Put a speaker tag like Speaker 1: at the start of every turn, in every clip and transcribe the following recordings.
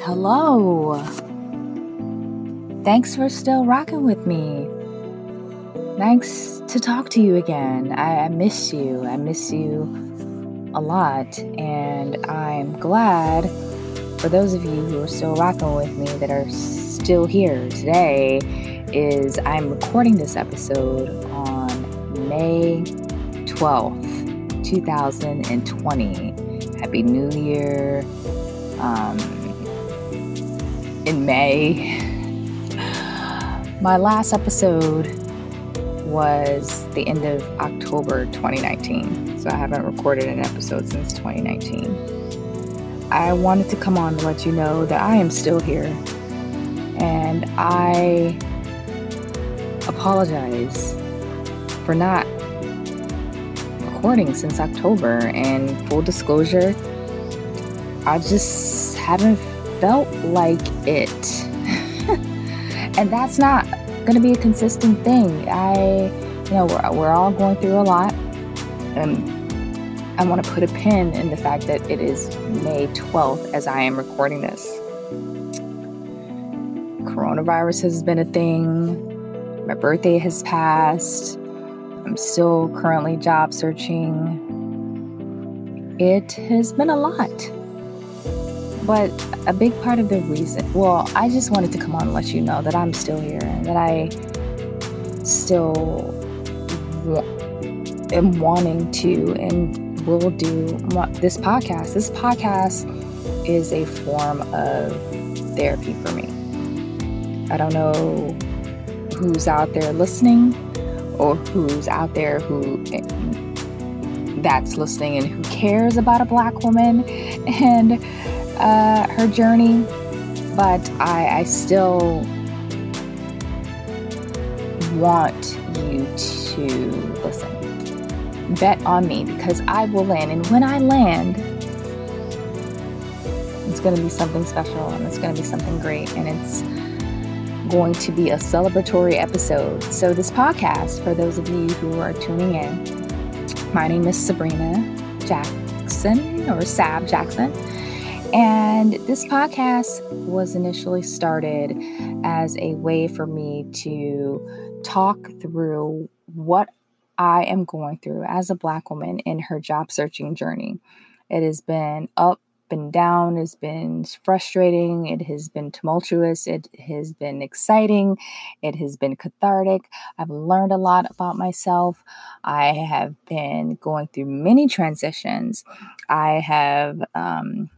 Speaker 1: Hello. Thanks for still rocking with me. Nice to talk to you again. I, I miss you. I miss you a lot. And I'm glad for those of you who are still rocking with me that are still here today is I'm recording this episode on May 12th, 2020. Happy New Year. Um, in May. My last episode was the end of October 2019, so I haven't recorded an episode since 2019. I wanted to come on to let you know that I am still here and I apologize for not recording since October. And full disclosure, I just haven't felt like it. and that's not going to be a consistent thing. I, you know, we're, we're all going through a lot. And I want to put a pin in the fact that it is May 12th as I am recording this. Coronavirus has been a thing. My birthday has passed. I'm still currently job searching. It has been a lot. But a big part of the reason, well, I just wanted to come on and let you know that I'm still here and that I still am wanting to and will do this podcast. This podcast is a form of therapy for me. I don't know who's out there listening or who's out there who eh, that's listening and who cares about a black woman and uh, her journey, but I, I still want you to listen. Bet on me because I will land. And when I land, it's going to be something special and it's going to be something great. And it's going to be a celebratory episode. So, this podcast, for those of you who are tuning in, my name is Sabrina Jackson or Sab Jackson. And this podcast was initially started as a way for me to talk through what I am going through as a Black woman in her job searching journey. It has been up and down, it's been frustrating, it has been tumultuous, it has been exciting, it has been cathartic. I've learned a lot about myself. I have been going through many transitions. I have, um,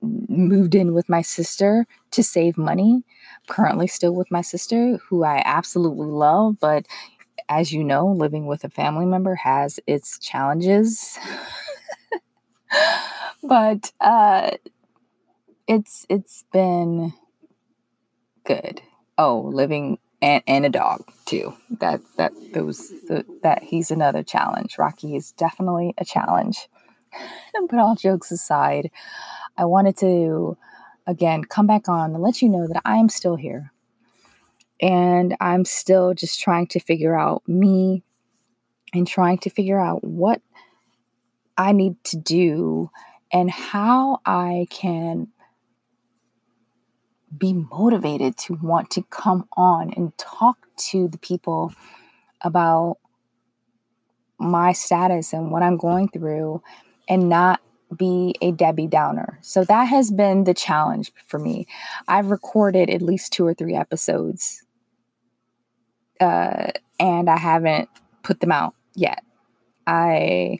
Speaker 1: moved in with my sister to save money. currently still with my sister, who I absolutely love, but as you know, living with a family member has its challenges. but uh, it's it's been good. Oh, living and, and a dog too. That that those the, that he's another challenge. Rocky is definitely a challenge. but all jokes aside, I wanted to, again, come back on and let you know that I am still here. And I'm still just trying to figure out me and trying to figure out what I need to do and how I can be motivated to want to come on and talk to the people about my status and what I'm going through and not be a Debbie Downer. So that has been the challenge for me. I've recorded at least two or three episodes, uh, and I haven't put them out yet. I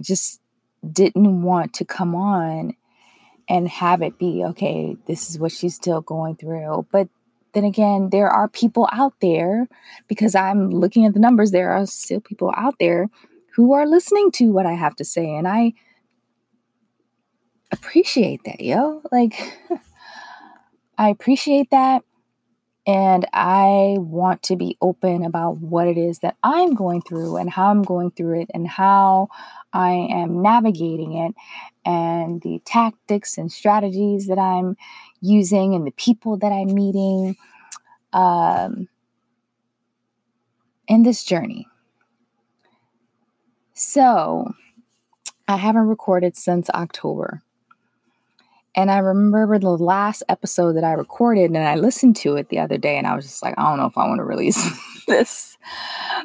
Speaker 1: just didn't want to come on and have it be okay, this is what she's still going through. But then again, there are people out there because I'm looking at the numbers, there are still people out there who are listening to what I have to say. And I, appreciate that, yo. Like, I appreciate that. And I want to be open about what it is that I'm going through and how I'm going through it and how I am navigating it and the tactics and strategies that I'm using and the people that I'm meeting um, in this journey. So, I haven't recorded since October. And I remember the last episode that I recorded and I listened to it the other day and I was just like, I don't know if I want to release this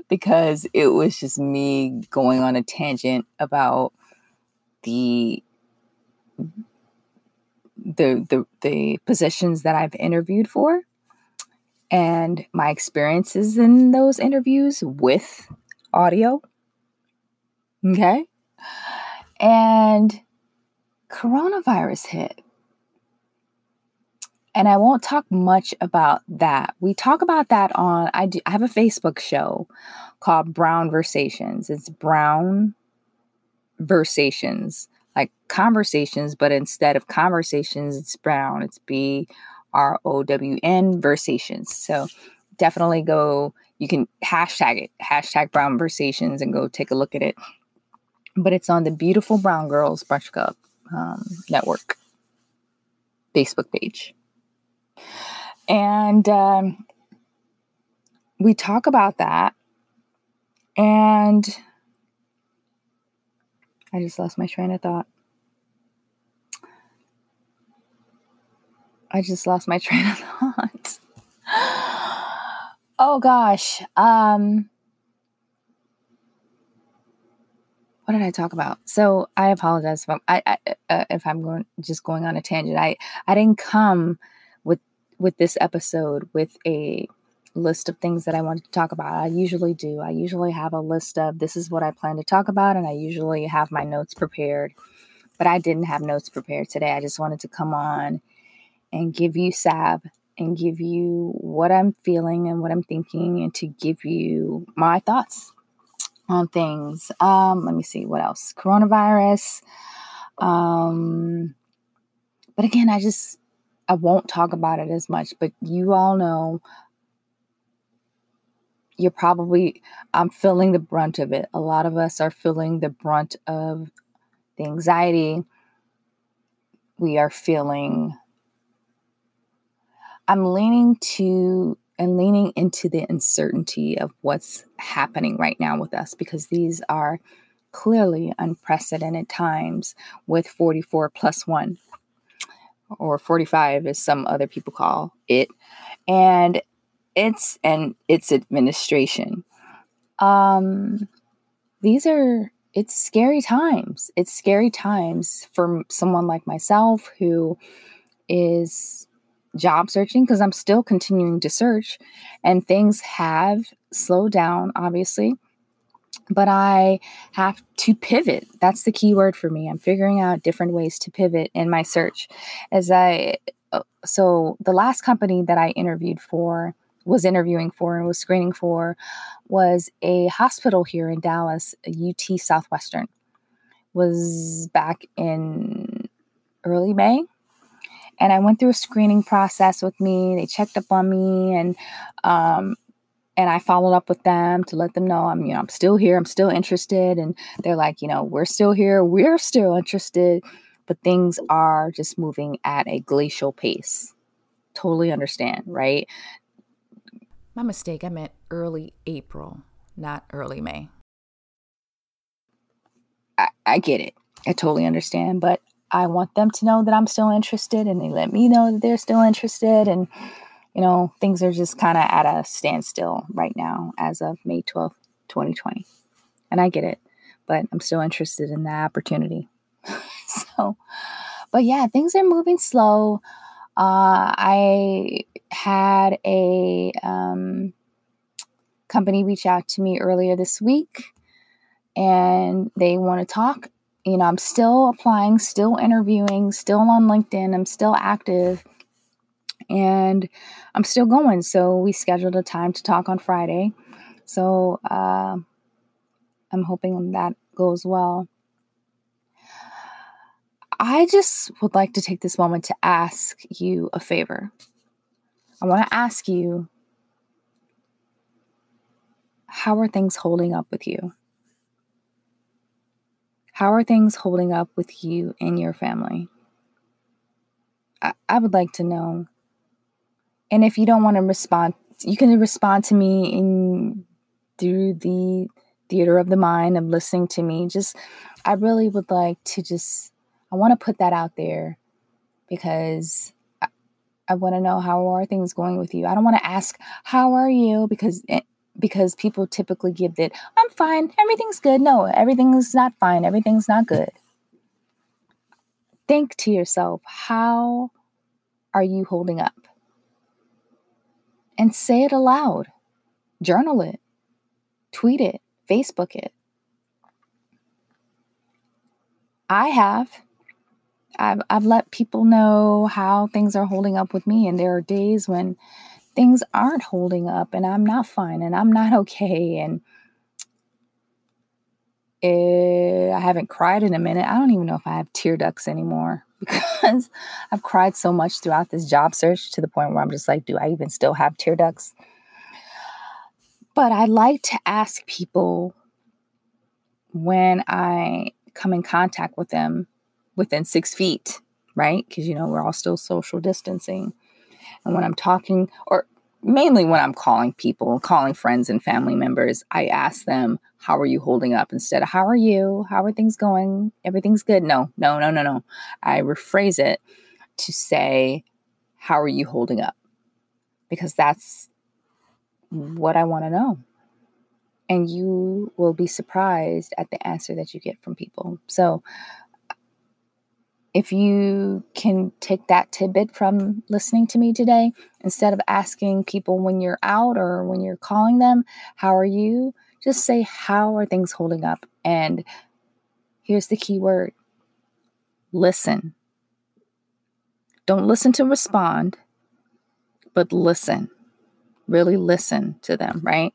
Speaker 1: because it was just me going on a tangent about the the the, the positions that I've interviewed for and my experiences in those interviews with audio. Okay? And coronavirus hit. And I won't talk much about that. We talk about that on I do I have a Facebook show called Brown Versations. It's Brown Versations, like conversations, but instead of conversations, it's brown. It's B R O W N Versations. So definitely go, you can hashtag it, hashtag Brown and go take a look at it. But it's on the Beautiful Brown Girls Brunch Club um, Network Facebook page. And um, we talk about that. And I just lost my train of thought. I just lost my train of thought. oh gosh. Um what did I talk about? So I apologize if I'm I, I uh, if I'm going just going on a tangent. I I didn't come with with this episode with a list of things that I wanted to talk about. I usually do. I usually have a list of this is what I plan to talk about and I usually have my notes prepared. But I didn't have notes prepared today. I just wanted to come on and give you sab and give you what I'm feeling and what I'm thinking and to give you my thoughts on things. Um, let me see what else. Coronavirus. Um, but again, I just I won't talk about it as much, but you all know you're probably I'm feeling the brunt of it. A lot of us are feeling the brunt of the anxiety. We are feeling I'm leaning to and leaning into the uncertainty of what's happening right now with us because these are clearly unprecedented times with 44 plus 1 or 45 as some other people call it. And it's and its administration. Um these are it's scary times. It's scary times for someone like myself who is job searching because I'm still continuing to search and things have slowed down, obviously. But I have to pivot. That's the key word for me. I'm figuring out different ways to pivot in my search. As I, uh, so the last company that I interviewed for, was interviewing for and was screening for, was a hospital here in Dallas, UT Southwestern. Was back in early May and I went through a screening process with me. They checked up on me and um, and I followed up with them to let them know I'm you know I'm still here. I'm still interested and they're like, you know, we're still here. We're still interested, but things are just moving at a glacial pace. Totally understand, right?
Speaker 2: My mistake. I meant early April, not early May.
Speaker 1: I, I get it. I totally understand, but I want them to know that I'm still interested and they let me know that they're still interested. And, you know, things are just kind of at a standstill right now as of May 12th, 2020. And I get it, but I'm still interested in that opportunity. so, but yeah, things are moving slow. Uh, I had a um, company reach out to me earlier this week and they want to talk you know, I'm still applying, still interviewing, still on LinkedIn, I'm still active, and I'm still going. So we scheduled a time to talk on Friday. So uh, I'm hoping that goes well. I just would like to take this moment to ask you a favor. I want to ask you how are things holding up with you? How are things holding up with you and your family? I, I would like to know. And if you don't want to respond, you can respond to me in through the theater of the mind of listening to me. Just I really would like to just I want to put that out there because I, I want to know how are things going with you. I don't want to ask how are you because it, because people typically give that I'm fine, everything's good. No, everything's not fine, everything's not good. Think to yourself, how are you holding up? And say it aloud. Journal it. Tweet it. Facebook it. I have. I've, I've let people know how things are holding up with me. And there are days when things aren't holding up and I'm not fine and I'm not okay. And it, I haven't cried in a minute. I don't even know if I have tear ducts anymore because I've cried so much throughout this job search to the point where I'm just like, do I even still have tear ducts? But I like to ask people when I come in contact with them within six feet, right? Because, you know, we're all still social distancing. And when I'm talking, or mainly when I'm calling people, calling friends and family members, I ask them, How are you holding up? instead of How are you? How are things going? Everything's good. No, no, no, no, no. I rephrase it to say, How are you holding up? Because that's what I want to know and you will be surprised at the answer that you get from people. So, if you can take that tidbit from listening to me today, instead of asking people when you're out or when you're calling them, How are you? just say, How are things holding up? And here's the key word listen. Don't listen to respond, but listen. Really listen to them, right?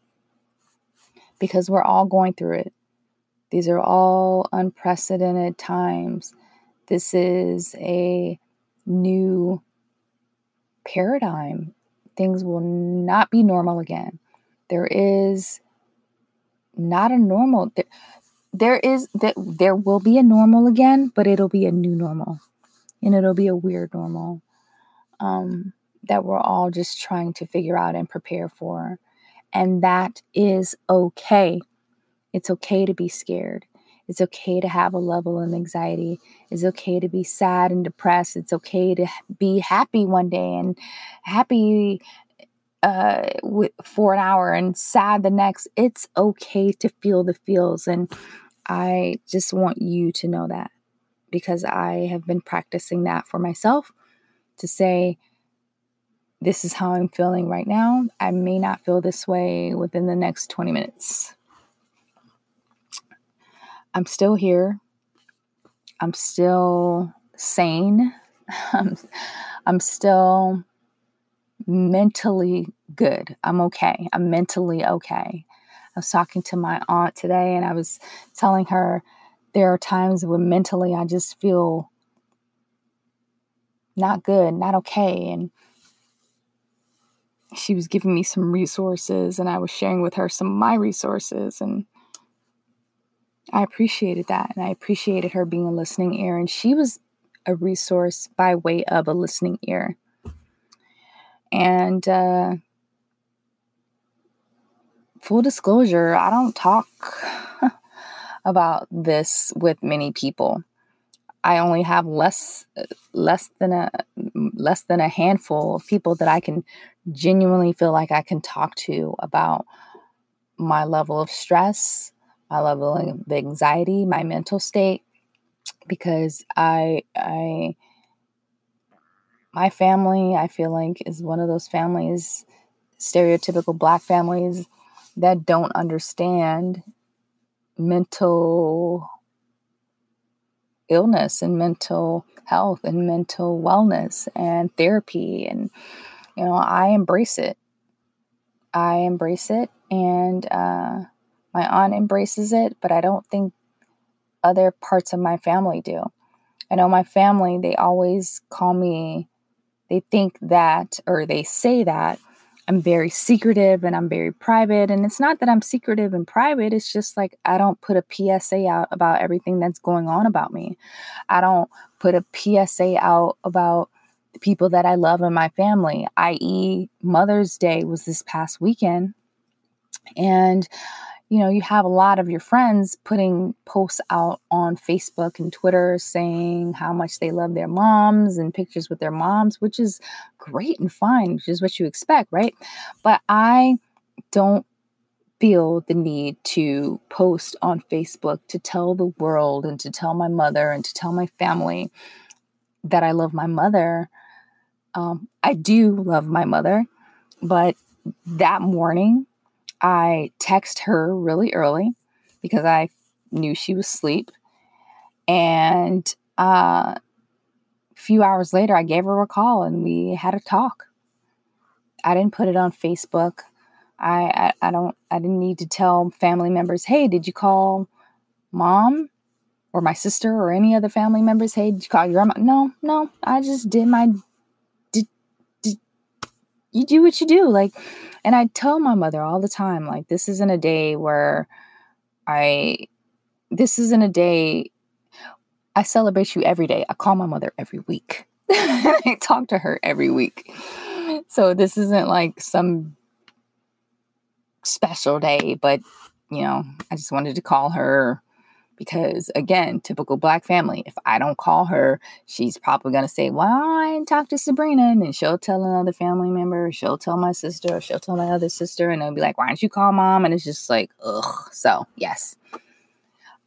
Speaker 1: because we're all going through it. These are all unprecedented times. This is a new paradigm. Things will not be normal again. There is not a normal there, there is that there will be a normal again, but it'll be a new normal. And it'll be a weird normal. Um, that we're all just trying to figure out and prepare for. And that is okay. It's okay to be scared. It's okay to have a level of anxiety. It's okay to be sad and depressed. It's okay to be happy one day and happy uh, for an hour and sad the next. It's okay to feel the feels. And I just want you to know that because I have been practicing that for myself to say, this is how I'm feeling right now. I may not feel this way within the next 20 minutes. I'm still here. I'm still sane. I'm, I'm still mentally good. I'm okay. I'm mentally okay. I was talking to my aunt today and I was telling her there are times when mentally I just feel not good, not okay. And she was giving me some resources and I was sharing with her some of my resources and I appreciated that and I appreciated her being a listening ear and she was a resource by way of a listening ear. And uh, full disclosure, I don't talk about this with many people. I only have less less than a less than a handful of people that I can genuinely feel like I can talk to about my level of stress, my level of anxiety, my mental state because I I my family I feel like is one of those families stereotypical black families that don't understand mental illness and mental health and mental wellness and therapy and you know, I embrace it. I embrace it, and uh, my aunt embraces it, but I don't think other parts of my family do. I know my family, they always call me, they think that, or they say that I'm very secretive and I'm very private. And it's not that I'm secretive and private, it's just like I don't put a PSA out about everything that's going on about me. I don't put a PSA out about the people that I love in my family, i.e., Mother's Day was this past weekend. And, you know, you have a lot of your friends putting posts out on Facebook and Twitter saying how much they love their moms and pictures with their moms, which is great and fine, which is what you expect, right? But I don't feel the need to post on Facebook to tell the world and to tell my mother and to tell my family that I love my mother. Um, I do love my mother, but that morning I text her really early because I knew she was asleep. And uh, a few hours later, I gave her a call and we had a talk. I didn't put it on Facebook. I, I, I don't I didn't need to tell family members, hey, did you call mom or my sister or any other family members? Hey, did you call your grandma? No, no. I just did my you do what you do. Like and I tell my mother all the time, like, this isn't a day where I, this isn't a day, I celebrate you every day. I call my mother every week. I talk to her every week. So this isn't like some special day, but, you know, I just wanted to call her because again, typical black family. If I don't call her, she's probably gonna say, "Well, I didn't talk to Sabrina," and then she'll tell another family member, she'll tell my sister, she'll tell my other sister, and they'll be like, "Why don't you call mom?" And it's just like, ugh. So yes,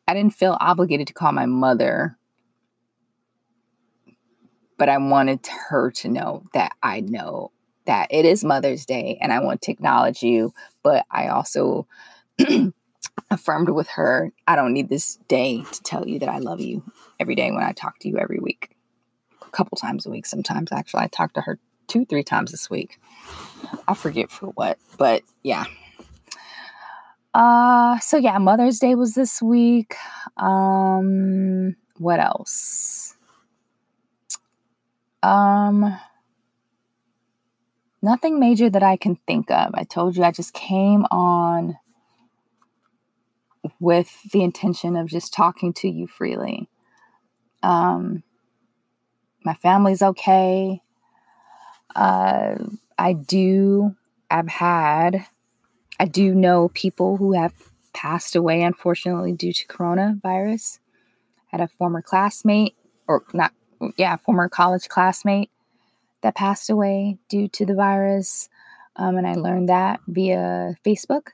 Speaker 1: I didn't feel obligated to call my mother, but I wanted her to know that I know that it is Mother's Day, and I want to acknowledge you, but I also affirmed with her, I don't need this day to tell you that I love you every day when I talk to you every week. A couple times a week, sometimes actually. I talked to her two, three times this week. I forget for what, but yeah. Uh so yeah, Mother's Day was this week. Um what else? Um nothing major that I can think of. I told you I just came on with the intention of just talking to you freely. Um, my family's okay. Uh, I do, I've had, I do know people who have passed away, unfortunately, due to coronavirus. I had a former classmate, or not, yeah, former college classmate that passed away due to the virus. Um, and I learned that via Facebook.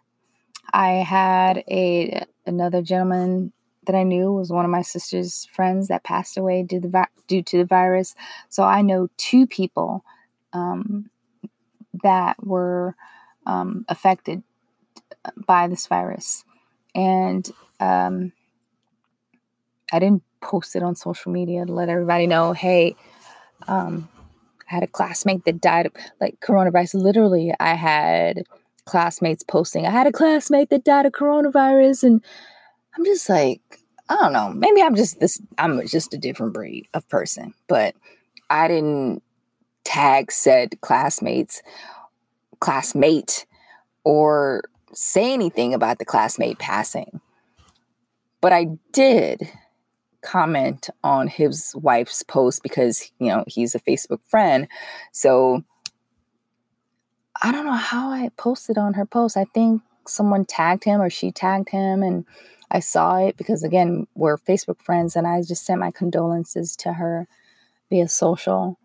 Speaker 1: I had a another gentleman that I knew was one of my sister's friends that passed away due, the vi- due to the virus. So I know two people um, that were um, affected by this virus. And um, I didn't post it on social media to let everybody know hey, um, I had a classmate that died of like coronavirus. Literally, I had classmates posting, I had a classmate that died of coronavirus. And I'm just like, I don't know. Maybe I'm just this, I'm just a different breed of person. But I didn't tag said classmates, classmate, or say anything about the classmate passing. But I did comment on his wife's post because, you know, he's a Facebook friend. So I don't know how I posted on her post. I think someone tagged him or she tagged him and I saw it because again, we're Facebook friends and I just sent my condolences to her via social.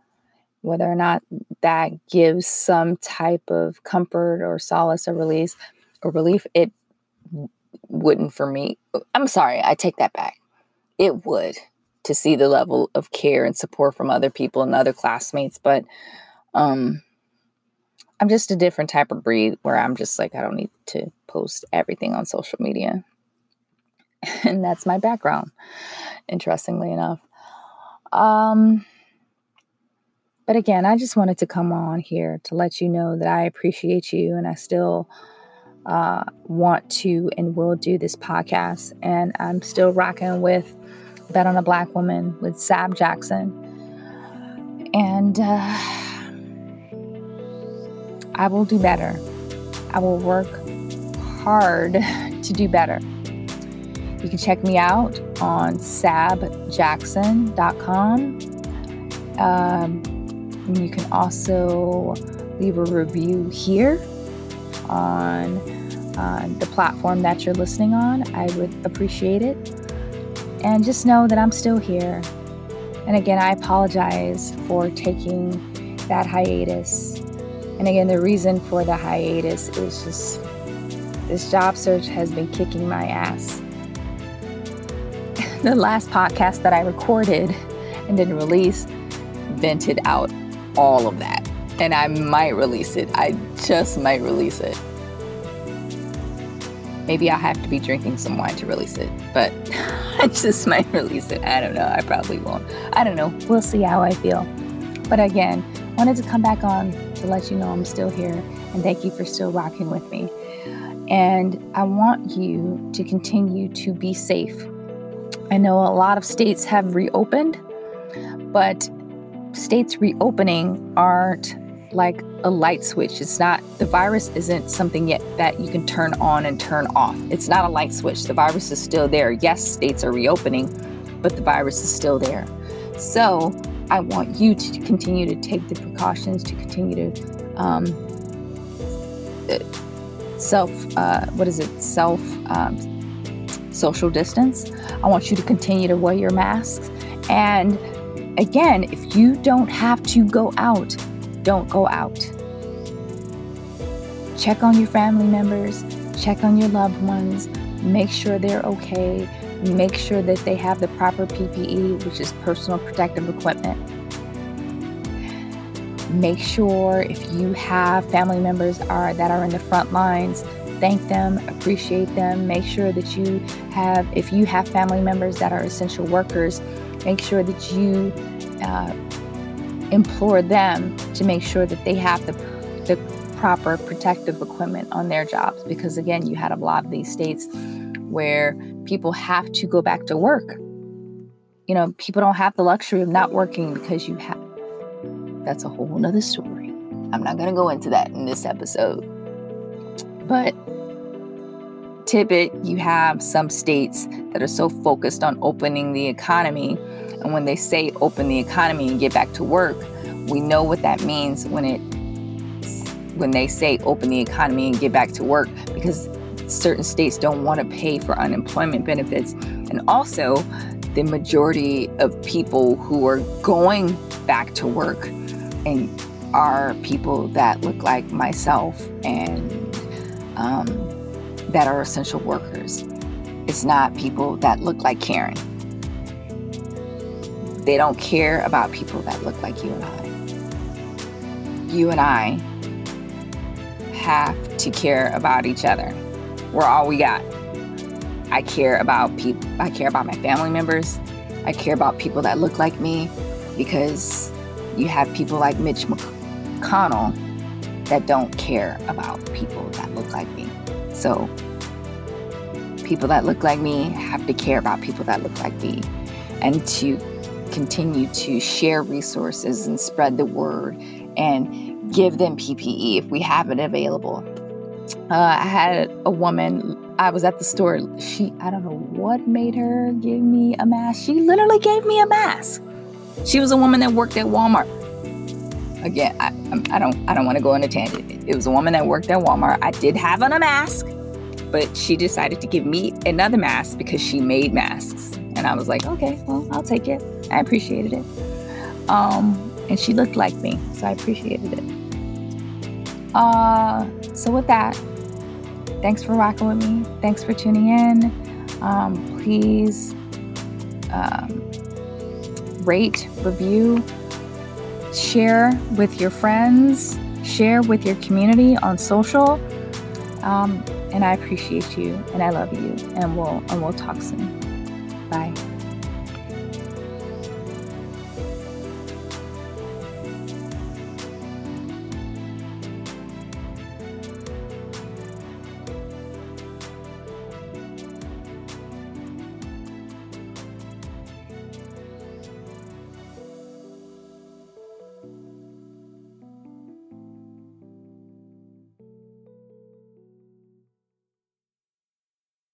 Speaker 1: Whether or not that gives some type of comfort or solace or release or relief, it wouldn't for me. I'm sorry, I take that back. It would to see the level of care and support from other people and other classmates, but um I'm just a different type of breed where I'm just like, I don't need to post everything on social media. And that's my background, interestingly enough. Um, but again, I just wanted to come on here to let you know that I appreciate you and I still uh, want to and will do this podcast. And I'm still rocking with Bet on a Black Woman with Sab Jackson. And, uh, I will do better. I will work hard to do better. You can check me out on sabjackson.com. Um, you can also leave a review here on uh, the platform that you're listening on. I would appreciate it. And just know that I'm still here. And again, I apologize for taking that hiatus. And again, the reason for the hiatus is just this job search has been kicking my ass. the last podcast that I recorded and didn't release vented out all of that. And I might release it. I just might release it. Maybe I'll have to be drinking some wine to release it, but I just might release it. I don't know. I probably won't. I don't know. We'll see how I feel. But again, wanted to come back on to let you know I'm still here and thank you for still rocking with me. And I want you to continue to be safe. I know a lot of states have reopened, but states reopening aren't like a light switch. It's not, the virus isn't something yet that you can turn on and turn off. It's not a light switch. The virus is still there. Yes, states are reopening, but the virus is still there. So I want you to continue to take the precautions, to continue to um, self, uh, what is it, self um, social distance. I want you to continue to wear your masks. And again, if you don't have to go out, don't go out. Check on your family members, check on your loved ones, make sure they're okay, make sure that they have the proper PPE, which is personal protective equipment. Make sure if you have family members are that are in the front lines, thank them, appreciate them. Make sure that you have, if you have family members that are essential workers, make sure that you uh, implore them to make sure that they have the, the proper protective equipment on their jobs. Because again, you had a lot of these states where people have to go back to work. You know, people don't have the luxury of not working because you have. That's a whole nother story. I'm not going to go into that in this episode. But tidbit, you have some states that are so focused on opening the economy and when they say open the economy and get back to work, we know what that means when it when they say open the economy and get back to work because certain states don't want to pay for unemployment benefits. And also, the majority of people who are going back to work and are people that look like myself and um, that are essential workers. It's not people that look like Karen. They don't care about people that look like you and I. You and I have to care about each other. We're all we got. I care about people. I care about my family members. I care about people that look like me because you have people like Mitch McConnell that don't care about people that look like me. So, people that look like me have to care about people that look like me and to continue to share resources and spread the word and give them PPE if we have it available. Uh, I had a woman, I was at the store. She, I don't know what made her give me a mask. She literally gave me a mask. She was a woman that worked at Walmart. Again, I, I don't, I don't want to go on a tangent. It was a woman that worked at Walmart. I did have on a mask, but she decided to give me another mask because she made masks. And I was like, okay, well, I'll take it. I appreciated it. Um, and she looked like me, so I appreciated it. Uh, so with that, thanks for rocking with me. Thanks for tuning in. Um, please um, rate, review, share with your friends, share with your community on social. Um, and I appreciate you, and I love you, and we'll and we'll talk soon. Bye.